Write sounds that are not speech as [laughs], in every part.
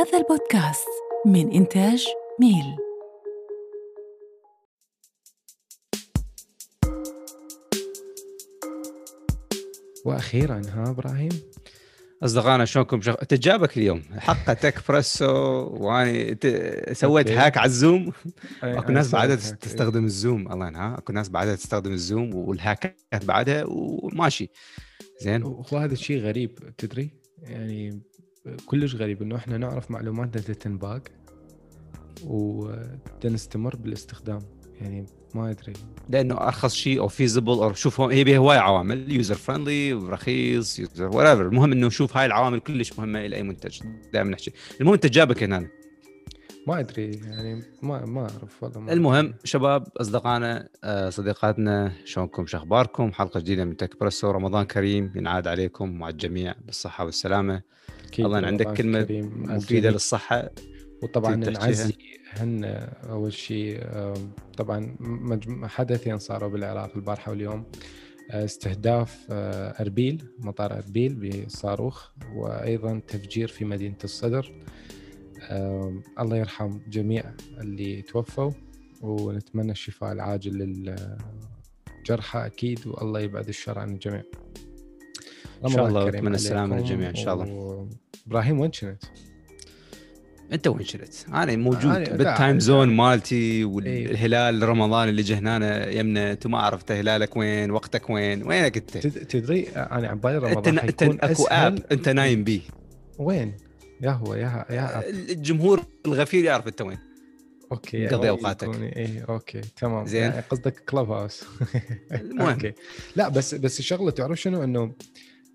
هذا البودكاست من إنتاج ميل. وأخيرا ها إبراهيم؟ أصدقائنا شلونكم؟ شغ... تجابك اليوم؟ حقة تك بريسو وأنا ت... سويت أوكي. هاك على الزوم. أكو ناس بعدها. تستخدم الزوم الله ينها أكو ناس بعدها تستخدم الزوم والهاكات بعدها وماشي. زين. هو هذا الشيء غريب تدري؟ يعني كلش غريب إنه إحنا نعرف معلوماتنا تنباق ونستمر بالاستخدام. يعني ما أدري. لأنه أرخص شيء أو feasible أو شوف هي بها هواي عوامل user friendly ورخيص user what المهم إنه شوف هاي العوامل كلش مهمة لاي منتج. دائما نحكي. المهم أنت جابك هنا. ما أدري يعني ما ما أعرف والله ما المهم شباب أصدقائنا آه، صديقاتنا شلونكم شو أخباركم حلقة جديدة من Tech بريسو رمضان كريم ينعاد عليكم مع الجميع بالصحة والسلامة الله عندك كريم. مفيدة. للصحة وطبعا. نعزي هن أول شيء طبعا حدثين صاروا بالعراق البارحة واليوم آه، استهداف آه، أربيل مطار أربيل بصاروخ وأيضا تفجير في مدينة الصدر الله يرحم جميع اللي توفوا ونتمنى الشفاء العاجل للجرحى أكيد والله يبعد الشر عن الجميع إن شاء الله السلامة عليكم للجميع إن شاء الله. و- إبراهيم وين كنت؟ أنت وين شلت؟ أنا موجود أنا بالتايم زون. مالتي إيه. والهلال رمضان اللي جه هنا يمنا انت ما عرفت هلالك وين وقتك وين وينك أنت؟ تد- تدري أنا على بالي أنت رمضان أنت أكو اب أنت نايم بيه وين؟ يا هو يا يا أب. الجمهور الغفير يعرف انت وين أوكي قضي. يكون- إيه أوكي تمام زين. يعني قصدك كلوب هاوس [laughs] المهم. أوكي لا بس بس الشغلة تعرف شنو إنه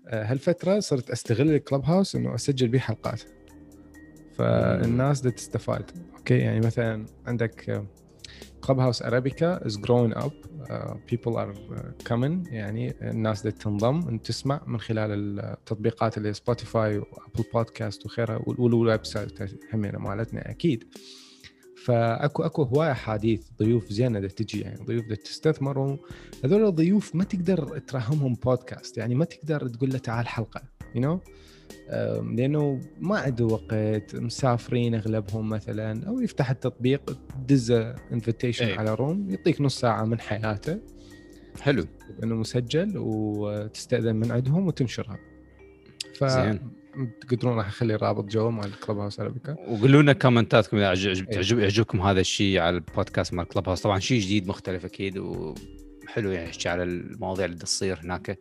آه، هالفترة صرت أستغل ال Clubhouse إنه أسجل بيه حلقات فالناس بدها تستفاد أوكي يعني مثلا عندك Clubhouse Arabica is growing up people are coming يعني الناس بدها تنضم. إن تسمع من خلال التطبيقات اللي Spotify و Apple Podcast وغيرها وال- و ال website همينة مالتنا أكيد. فأكو أكو هواية احاديث ضيوف زينة بدها تجي يعني ضيوف بدها تستثمر هذول الضيوف ما تقدر تراهمهم بودكاست يعني ما تقدر تقول له تعال حلقة you you know? لأنه ما عنده وقت مسافرين أغلبهم مثلا أو يفتح التطبيق دزه invitation إيه. على room يعطيك نص ساعة من حياته حلو انه مسجل وتستأذن من عندهم وتنشرها ف زين. تقدرون راح أخلي رابط جو مال Clubhouse Arabica وقولوا لنا كومنتاتكم إذا عجب- إيه. تعجب يعجبكم هذا الشيء على البودكاست مال Clubhouse طبعا شيء جديد مختلف أكيد وحلو يعني على المواضيع اللي تصير هناك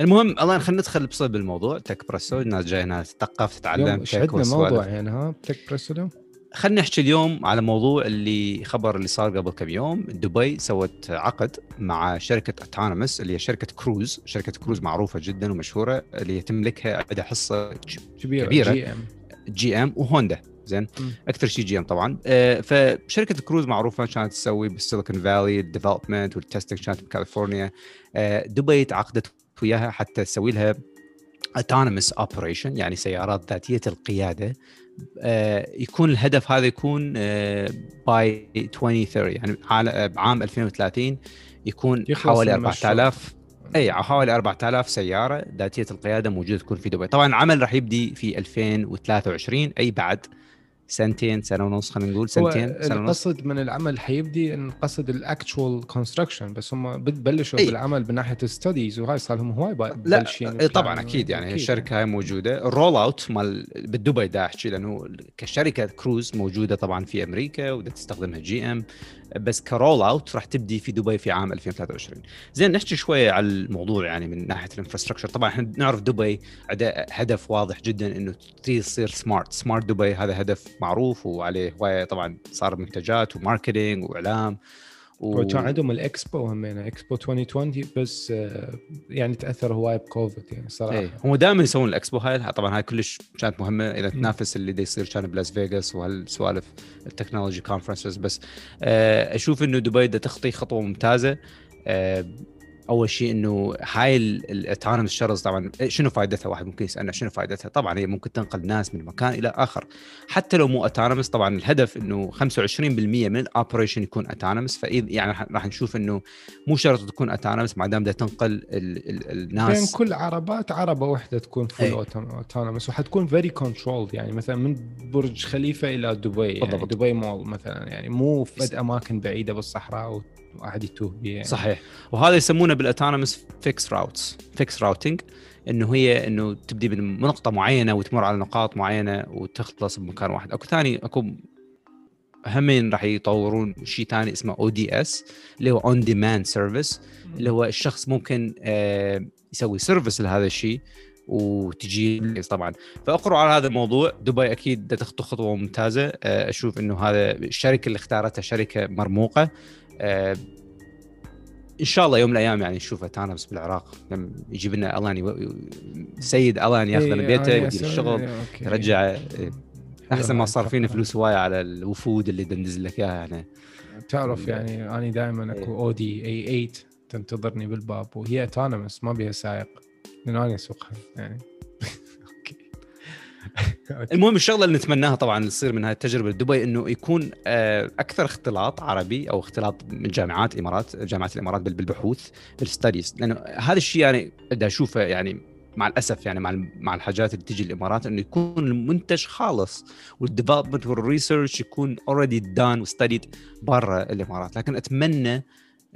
المهم الله خلينا ندخل بصلب الموضوع. Tech بريسو الناس جاية هنا تتثقف تتعلم شهدنا والسوالف. موضوع يعني ها؟ Tech بريس اليوم؟ خلينا نحكي اليوم على موضوع اللي خبر اللي صار قبل كم يوم. دبي سوت عقد مع شركة autonomous اللي هي شركة كروز. شركة كروز معروفة جدا ومشهورة اللي تملكها عندها حصة كبيرة كبيرة. جي ام جي ام وهوندا. زين. أكثر شيء GM طبعا. آه، فشركة كروز معروفة كانت تسوي بال Silicon Valley ال development وال testing كانت بكاليفورنيا آه، دبي تعاقدت وياها حتى تسوي لها autonomous operation يعني سيارات ذاتية القيادة. آه، يكون الهدف هذا يكون by 2030 يعني عال- آه، بعام 2030 يكون حوالي المشروع. 4000 إي حوالي 4000 سيارة ذاتية القيادة موجودة تكون في دبي. طبعا العمل راح يبدي في 2023 أي بعد. سنتين سنة ونص خلينا نقول سنتين سنة ونص القصد من العمل حيبدي إن قصد ال actual construction بس هم بلشوا إي. بالعمل من ناحية ال studies وهاي صار لهم هواي لا إيه طبعا. أكيد يعني أكيد الشركة هاي موجودة ال roll out مال بالدبي دا أحكي لأنه كشركة كروز موجودة طبعا في أمريكا ودا تستخدمها GM بس ك roll out راح تبدي في دبي في عام 2023 زين نحكي شوية على الموضوع يعني من ناحية ال infrastructure. طبعا إحنا نعرف دبي هدف واضح جدا إنه تريد تصير smart Smart دبي هذا هدف معروف وعليه هواية طبعا صار منتجات و marketing وإعلام. وكان عندهم الإكسبو همينه إكسبو 2020 بس آه، يعني تأثر هواي بكوفيد يعني صراحة. إيه. هم دائما يسوون الإكسبو هاي طبعا هاي كلش كانت مهمة. إذا تنافس اللي دا يصير كان بلاس فيغاس وهالسوالف ال technology conferences بس آه أشوف إنه دبي دا تخطي خطوة ممتازة. آه أول شيء إنه هاي ال autonomous shuttles طبعا شنو فائدتها؟ واحد ممكن يسألنا شنو فائدتها؟ طبعا هي ممكن تنقل ناس من مكان إلى آخر. حتى لو مو autonomous طبعا الهدف إنه 25% من ال operation يكون autonomous فاذا يعني راح نشوف إنه مو شرط تكون autonomous ما دام تنقل ال ال الناس. بين كل عربات عربة واحدة تكون full. autonomous وحتكون very controlled يعني مثلا من برج خليفة إلى دبي يعني بالضبط. دبي مول مثلا يعني مو في أماكن بعيدة بالصحراء وواحد يتوه بيه يعني. صحيح. وهذا يسمونه بال autonomous fixed routes fixed routing إنه هي إنه تبدي من نقطة معينة وتمر على نقاط معينة وتخلص بمكان واحد. أكو ثاني أكو همين راح يطورون شيء ثاني اسمه ODS اللي هو on demand service اللي هو الشخص ممكن آه، يسوي service لهذا الشيء وتجي طبعا. فأقروا على هذا الموضوع. دبي أكيد تخطو خطوة ممتازة. آه، أشوف إنه هذا الشركة اللي اختارتها شركة مرموقة. آه، إن شاء الله يوم من الأيام يعني نشوفها تانمس بالعراق لما يجيب لنا الان يو- سيد الان ياخذنا إيه، بيته أنا يودي أسوي- الشغل. يرجع إيه. أحسن ما صار فينا. فلوس هوايه على الوفود اللي دندز لك إياها يعني تعرف يعني أنا دائما إيه. أكو أودي اي 8 تنتظرني بالباب وهي autonomous ما بيها سائق لأنه أنا أسوقها يعني. المهم الشغلة اللي نتمناها طبعا تصير من هذه التجربة لدبي إنه يكون آه، أكثر اختلاط عربي أو اختلاط من جامعات الإمارات جامعات الإمارات بال- بالبحوث بال studies لأنه هذا الشيء يعني بدي أشوفه يعني مع الأسف يعني مع مع الحاجات اللي تجي الإمارات إنه يكون المنتج خالص وال development وال research يكون already done و studied برا الإمارات. لكن أتمنى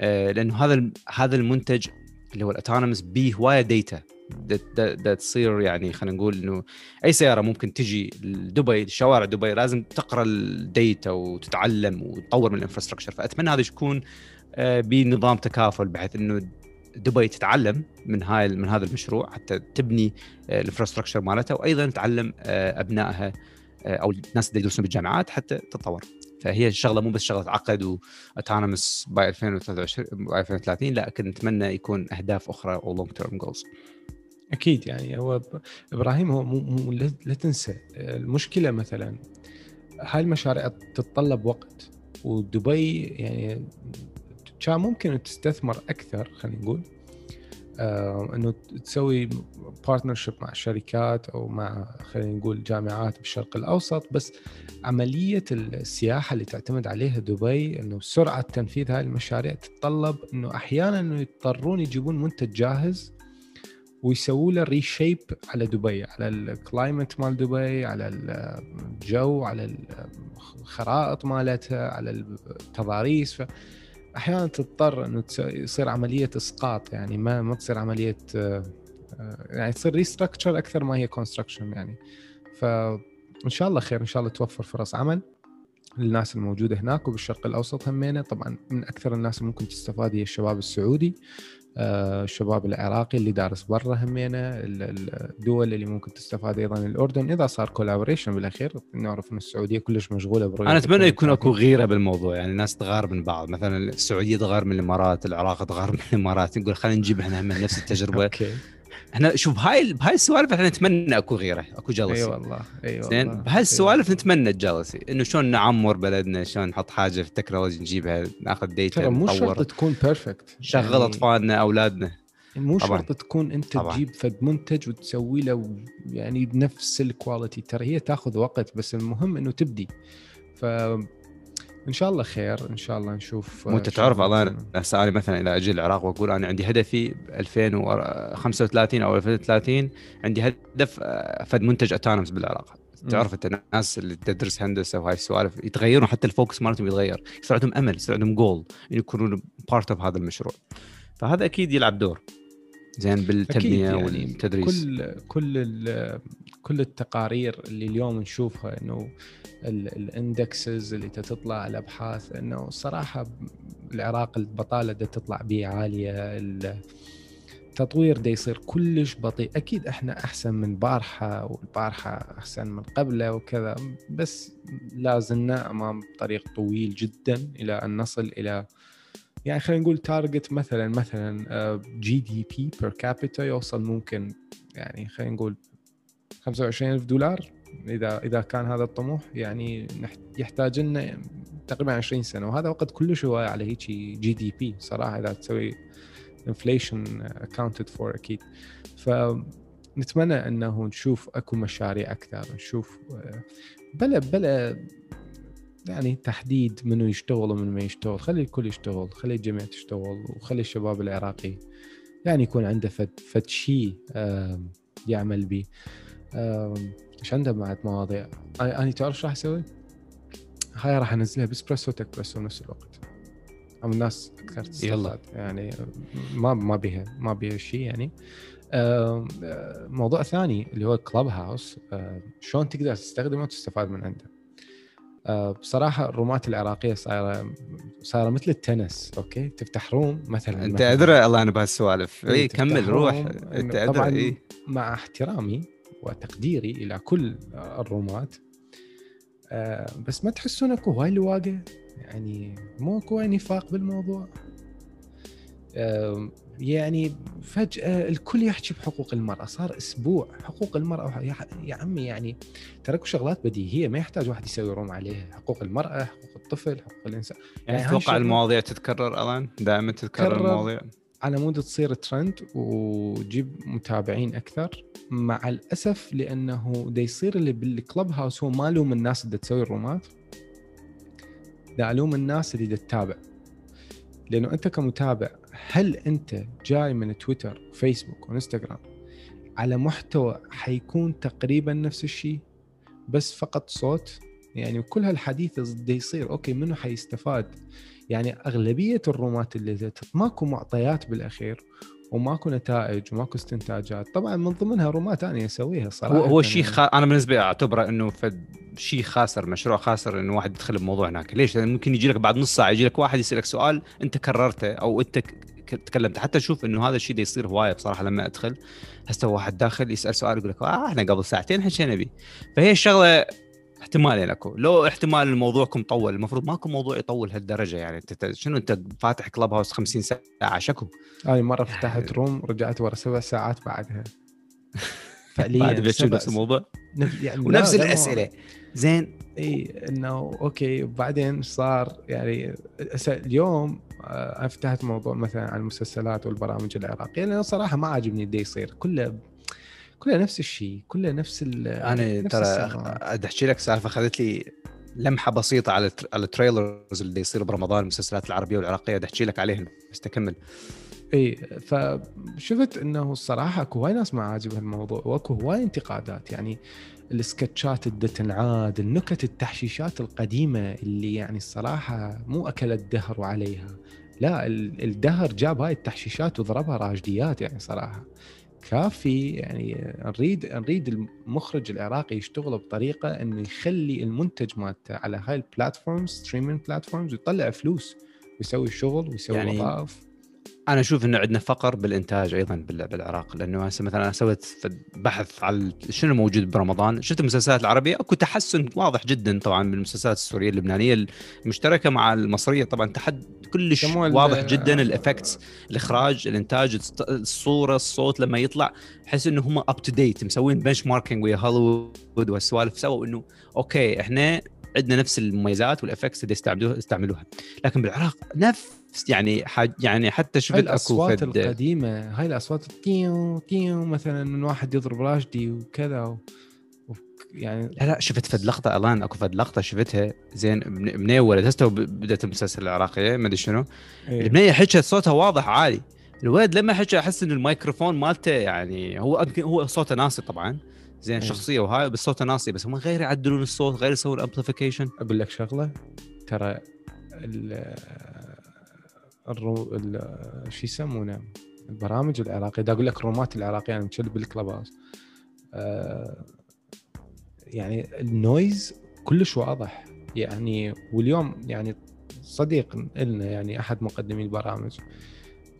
آه، لأنه هذا هذا المنتج اللي هو ال autonomous بيه هوايه data ده تصير يعني خلينا نقول إنه أي سيارة ممكن تجي لدبي شوارع دبي لازم تقرأ ال data وتتعلم وتطور من ال infrastructure. فأتمنى هذا يكون آه، بنظام تكافل بحيث إنه دبي تتعلم من هاي من هذا المشروع حتى تبني آه، ال infrastructure مالتها وأيضا تعلم آه، أبنائها أو الناس اللي يدرسون بالجامعات حتى تتطور. فهي الشغلة مو بس شغلة عقد و autonomous by 2023 by 2030 لا لكن نتمنى يكون أهداف أخرى أو لونج تيرم جولز أكيد يعني هو إبراهيم هو مو, مو لا تنسى المشكلة مثلا هاي المشاريع تتطلب وقت ودبي يعني كان ممكن تستثمر أكثر خلينا نقول إنه تسوي partnership مع شركات أو مع خلينا نقول جامعات بالشرق الأوسط بس عملية السياحة اللي تعتمد عليها دبي إنه سرعة تنفيذ هاي المشاريع تتطلب إنه أحيانا إنه يضطرون يجيبون منتج جاهز ويسووا له reshape على دبي على ال climate مال دبي على الجو على الخرائط مالتها على التضاريس. أحيانا تضطر إنه يصير عملية إسقاط يعني ما ما تصير عملية آه، آه، يعني تصير restructure أكثر ما هي construction يعني. فان شاء الله خير إن شاء الله توفر فرص عمل للناس الموجودة هناك وبالشرق الأوسط همينة. طبعا من أكثر الناس اللي ممكن تستفاد هي الشباب السعودي. الشباب العراقي اللي دارس برا همينه ال- الدول اللي ممكن تستفاد أيضا الأردن. إذا صار collaboration بالأخير نعرف إن السعودية كلش مشغولة برؤيه أنا أتمنى يكون 2030. أكو غيرة بالموضوع يعني الناس تغار من بعض. مثلا السعودية تغار من الإمارات العراق تغار من الإمارات. نقول خلينا نجيب إحنا هم نفس التجربة. [laughs] إحنا شوف هاي بهاي السوالف إحنا نتمنى اكو غيره اكو اي جلسي. والله اي زين؟ والله. بهاي السوالف إي نتمنى الجلسي. إنه شلون نعمر بلدنا شلون نحط حاجة في التكنولوجي نجيبها ناخذ ديتا ترى مو شرط تكون بيرفكت شغل أطفالنا أولادنا. مو. شرط تكون أنت طبعاً. تجيب فد منتج وتسوي له يعني بنفس الكواليتي ترى هي تاخذ وقت بس المهم إنه تبدي. ف إن شاء الله خير إن شاء الله نشوف وانت شغل تعرف. هسه أنا مثلا إذا أجي العراق وأقول أنا عندي هدفي 2035 أو 2030 عندي هدف آه، فد منتج autonomous بالعراق. تعرف أنت الناس اللي تدرس هندسة وهاي السوالف يتغيرون حتى ال focus مالتهم يتغير. يصير عندهم أمل يصير عندهم جول يكونون part of هذا المشروع. فهذا أكيد يلعب دور. زين بالتنمية يعني والتدريس. كل كل كل التقارير اللي اليوم نشوفها إنه ال indexes اللي تطلع الأبحاث إنه الصراحه العراق البطالة دا تطلع به عالية. التطوير دا يصير كلش بطيء. أكيد إحنا أحسن من بارحة والبارحة أحسن من قبله وكذا بس لازلنا أمام طريق طويل جدا إلى أن نصل إلى يعني خلينا نقول target مثلا مثلا GDP per capita يوصل ممكن يعني خلينا نقول 25 ألف دولار. إذا إذا كان هذا الطموح يعني يحتاج لنا تقريبا 20 سنة. وهذا وقت كلش هواية على هيك GDP صراحة إذا تسوي inflation accounted for أكيد. فنتمنى إنه نشوف أكو مشاريع أكثر نشوف آه، بلا بلا يعني تحديد منو يشتغل ومن ما يشتغل. خلي الكل يشتغل خلي الجميع تشتغل وخلي الشباب العراقي يعني يكون عنده فد, فد شيء يعمل به إيش عنده بعد مواضيع؟ أنا تعرف شو راح أسوي؟ هاي راح أنزلها بإسبريسو تكبرسو بنفس الوقت. هم الناس أكثر يلا. يعني ما ما بيها ما بيها شيء يعني. موضوع ثاني اللي هو كلاب هاوس شلون تقدر تستخدمه وتستفاد من عنده؟ آه، بصراحة الرومات العراقية صايره صايرة مثل التنس أوكي؟ تفتح روم مثلا أنت أدري الله أنا بهالسوالف. إي كمل روح. أنت طبعا ادري إيه. مع احترامي وتقديري إلى كل الرومات آه، بس ما تحسون اكو هواي لواقه يعني مو اكو نفاق بالموضوع؟ آه، يعني فجأة الكل يحكي بحقوق المرأة. صار أسبوع حقوق المرأة يا, عمي يعني تركوا شغلات بديهية ما يحتاج واحد يسوي روم عليها حقوق المرأة حقوق الطفل حقوق الإنسان. يعني, يعني تتوقع المواضيع تتكرر ألان؟ دائما تتكرر المواضيع؟ على مود تصير ترند وتجيب متابعين أكثر. مع الأسف لأنه دا يصير اللي بالكلوب هاوس هو ما لوم الناس اللي تسوي الرومات. دا الوم الناس اللي دا تتابع. لأنه أنت كمتابع هل أنت جاي من تويتر وفيسبوك وإنستغرام على محتوى حيكون تقريبا نفس الشيء بس فقط صوت؟ يعني كل هالحديث دا يصير أوكي منو حيستفاد؟ يعني أغلبية الرومات اللي ماكو معطيات بالأخير وماكو نتائج وماكو استنتاجات. طبعا من ضمنها رومات ثانية اسويها صراحة. هو هو شيء خ... أنا بالنسبة لي أعتبره إنه فد شيء خاسر مشروع خاسر إنه واحد يدخل بموضوع هناك. ليش؟ لأن ممكن يجي لك بعد نص ساعة يجي لك واحد يسألك سؤال أنت كررته أو أنت تكلمت. حتى أشوف إنه هذا الشيء ده يصير هواية بصراحة لما أدخل هسه واحد داخل يسأل سؤال يقول لك آه إحنا قبل ساعتين حكينا به فهي الشغلة احتمالين أكو. لو احتمال الموضوعكم طول المفروض ماكو موضوع يطول هالدرجة يعني. أنت شنو أنت فاتح كلوب هاوس 50 ساعة؟ شكو؟ هاي مرة فتحت room رجعت ورا سبع ساعات بعدها. [laughs] فعليا بعد نفس الموضوع؟ يعني ونفس الأسئلة. زين. إي إنه okay وبعدين صار؟ يعني اليوم آه، أنا فتحت موضوع مثلا عن المسلسلات والبرامج العراقية لأنه صراحة ما عاجبني اللي يصير. كله كلها نفس الشيء كلها نفس ال أنا ترى أحكي لك سالفة اخذت لي لمحة بسيطة على على ال trailers اللي يصير برمضان المسلسلات العربية والعراقية بدي أحكي لك عليهم بس تكمل. اي فشفت إنه الصراحة اكو هواي ناس ما عاجبها الموضوع وأكو هواي انتقادات يعني السكتشات اللي تنعاد النكت التحشيشات القديمة اللي يعني الصراحة مو أكلت دهر عليها. لا الدهر جاب هاي التحشيشات وضربها راجديات يعني صراحة. كافي يعني نريد نريد المخرج العراقي يشتغل بطريقة إنه يخلي المنتج مالته على هاي ال platforms streaming platforms ويطلع فلوس ويسوي شغل ويسوي يعني وظائف. أنا أشوف إنه عندنا فقر بالإنتاج أيضا بالعراق. لأنه هسه مثلا أنا سويت بحث على شنو موجود برمضان. شفت المسلسلات العربية؟ أكو تحسن واضح جدا طبعا بالمسلسلات السورية اللبنانية المشتركة مع المصرية. طبعا تحد كلش واضح جدا ال effects الإخراج الإنتاج الصورة الصوت لما يطلع. أحس إنه هم up to date مسوين benchmarking ويا هوليوود والسوالف. سووا إنه أوكي إحنا عندنا نفس المميزات وال effects اللي يستعملوها. لكن بالعراق نفس يعني هاي يعني حتى شفت أكو الأصوات القديمة هاي الأصوات تيو تيو مثلا من واحد يضرب راشدي وكذا و... يعني لا لا شفت فد لقطة الآن أكو فد لقطة شفتها؟ زين بنيه ولد هسه بدأت المسلسل العراقيه ما أدري شنو. إيه. البنيه حكت صوتها واضح عالي. الولد لما حكى أحس إن الميكروفون مالته يعني هو هو صوته ناصي طبعا. زين إيه. شخصية وهاي بس صوته ناصي بس هم غير يعدلون الصوت غير يسوون amplification أقول لك شغلة ترى الرومات شو يسمونه؟ البرامج العراقية. أقول لك الرومات العراقية أنا مسجل بال Clubhouse آه يعني ال noise كلش واضح. يعني واليوم يعني صديق لنا يعني أحد مقدمي البرامج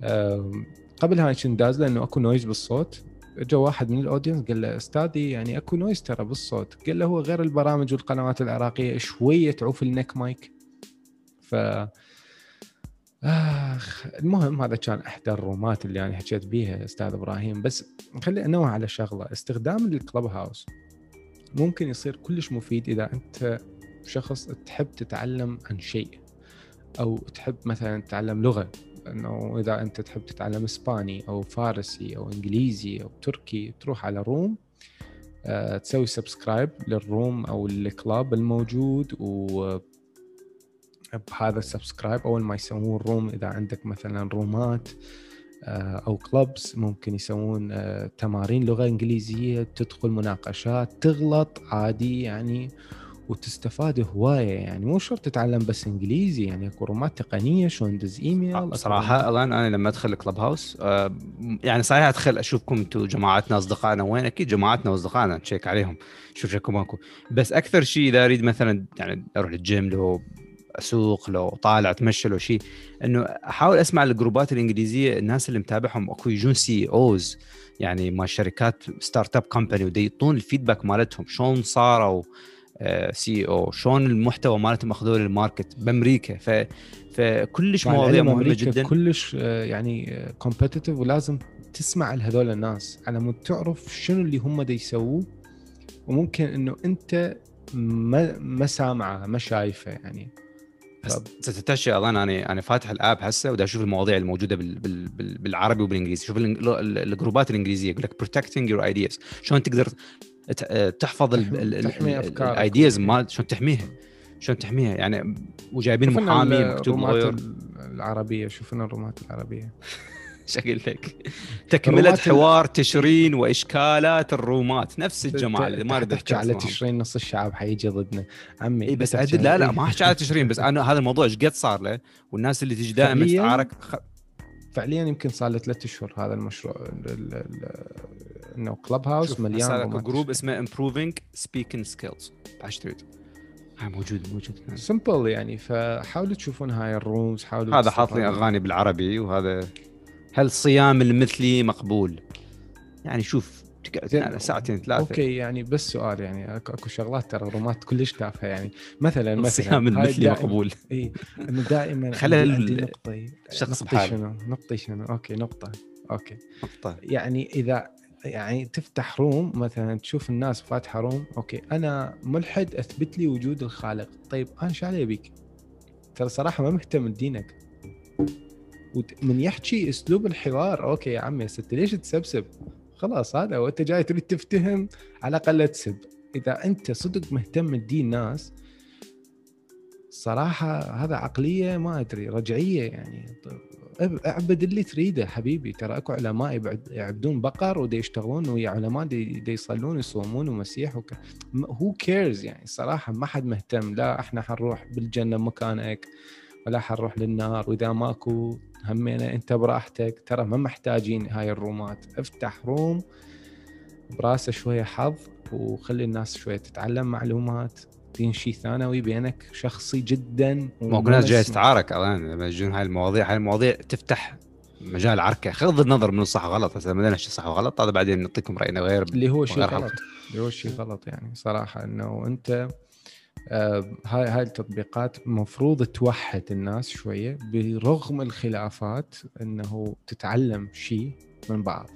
آه قبل هاي كنت دازله انه أكو noise بالصوت. اجى واحد من ال audience قال له أستاذي يعني أكو noise ترى بالصوت. قال له هو غير البرامج والقنوات العراقية شوية تعوف ال neck mic. ف آخ المهم هذا كان إحدى الرومات اللي أنا حكيت بيها أستاذ إبراهيم بس خلي انوه على شغلة استخدام ال Clubhouse ممكن يصير كلش مفيد إذا أنت شخص تحب تتعلم عن شيء أو تحب مثلا تتعلم لغة إنه إذا أنت تحب تتعلم إسباني أو فارسي أو إنجليزي أو تركي تروح على room آه، تسوي subscribe لل room أو ال club الموجود و بهذا ال subscribe اول ما يسوون room إذا عندك مثلا رومات آه، أو clubs ممكن يسوون آه، تمارين لغة إنجليزية تدخل مناقشات تغلط عادي يعني وتستفاد هواية يعني. مو شرط تتعلم بس إنجليزي يعني أكو رومات تقنية شلون تدز إيميل صراحة الآن أنا لما أدخل Clubhouse آه، يعني صحيح أدخل أشوفكم أنتم جماعتنا أصدقائنا وين؟ أكيد جماعتنا وأصدقائنا نشيك عليهم شوف شكو ماكو بس أكثر شيء إذا أريد مثلا يعني أروح للجيم لو أسوق لو طالع أتمشى لو شيء إنه أحاول أسمع ال groupات الإنجليزية الناس اللي متابعهم أكو يجون CEOs يعني مال شركات startup company ودا يعطون ال feedback مالتهم. شلون صاروا CEO شلون المحتوى مالتهم أخذوه لل market بأمريكا؟ ف فكلش مواضيع مهمة جدا. كلش آه، يعني competitive ولازم تسمع لهذول الناس على مود تعرف شنو اللي هم يسووه. وممكن إنه أنت ما ما سامعه ما شايفه يعني. بس هيج شي أظن أنا أنا فاتح ال app هسه ودا أشوف المواضيع الموجودة بال بال بال بالعربي وبالإنجليزي. شوف ال groupات الإنجليزية يقول لك protecting your ideas. شلون تقدر ت- تحفظ. ال ideas مال شلون تحميها؟ شلون تحميها؟ يعني وجايبين محامي مكتوب الرومات. العربية شوفنا الرومات العربية. إيش أقول لك؟ [laughs] تكملة حوار تشرين وإشكالات الرومات نفس الجماعة اللي ما أريد تحكي على. تشرين نص الشعب حيجي ضدنا عمي اي بس عدل لا لا على- ما احكي على تشرين بس أنا هذا الموضوع إيش قد صار له والناس اللي تجي دائما؟ تتعارك. فعليا يمكن صار له ثلاث أشهر هذا المشروع ال- ال- ال- إنه Clubhouse مليان هسه رومات group اسمه skills إيش تريد؟ هاي موجود موجود simple يعني فحاولوا تشوفون هاي ال rooms حاولوا هذا حاط لي. أغاني بالعربي وهذا هل صيام المثلي مقبول؟ يعني شوف تقعد ساعتين ثلاثة. أوكي يعني بس سؤال يعني أكو شغلات ترى رومات كلش تافهة يعني مثلا مثلا الصيام هاي المثلي مقبول. [laughs] إي أنه دائما [laughs] نقطة الشخص نقطي. شنو؟ نقطي شنو؟ أوكي نقطة. أوكي. نقطة. يعني إذا يعني تفتح room مثلا تشوف الناس فاتحة room أوكي أنا ملحد أثبت لي وجود الخالق. طيب أنا شو علي بيك ترى صراحة ما مهتم بدينك. وت- من يحكي أسلوب الحوار. أوكي يا عمي أنت ليش تسب؟ خلاص هذا وانت جاي تريد تفتهم على الأقل تسب. إذا أنت صدق مهتم تدين ناس صراحة هذا عقلية ما أدري رجعية يعني. أب- أعبد اللي تريده حبيبي. ترى أكو علماء يعبدون بقر ودا يشتغلون ويا علماء دا, دا يصلون ويصومون ومسيح وك... who cares يعني؟ صراحة ما حد مهتم. لا إحنا حنروح بالجنة مكانك. ولا حنروح للنار وإذا ماكو همينا أنت براحتك. ترى ما محتاجين هاي الرومات. افتح room براسه شوية حظ وخلي الناس شوية تتعلم معلومات. دين شيء ثانوي بينك شخصي جدا. مو ناس جاي. تتعارك الآن. لما يجون هاي المواضيع هاي المواضيع تفتح مجال عركة. غض النظر من الصح وغلط. هسه ما شيء صح وغلط هذا بعدين نعطيكم راينا غير اللي هو شيء غلط. اللي هو شيء غلط يعني صراحة إنه أنت هاي هاي التطبيقات مفروض توحد الناس شوية برغم الخلافات إنه تتعلم شيء من بعض.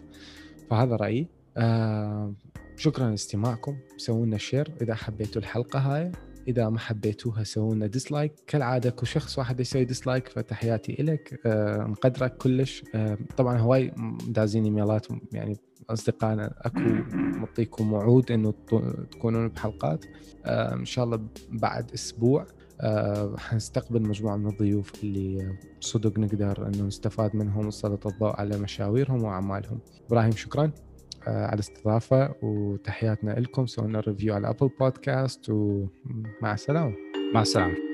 فهذا رأيي. آه، شكرا لاستماعكم. سووا لنا share إذا حبيتوا الحلقة هاي. إذا ما حبيتوها سووا لنا dislike كالعادة كل شخص واحد يسوي dislike فتحياتي لك آه، نقدرك كلش. آه، طبعا هواي دازين إيميلات يعني أصدقائنا أكو معطيكم وعود إنه تكونون بحلقات. آه، إن شاء الله بعد أسبوع. آه، حنستقبل مجموعة من الضيوف اللي صدق نقدر إنه نستفاد منهم ونسلط الضوء على مشاويرهم وأعمالهم. إبراهيم شكرا. على الاستضافة وتحياتنا لكم سوينا review على Apple Podcast ومع السلامة. مع السلامة.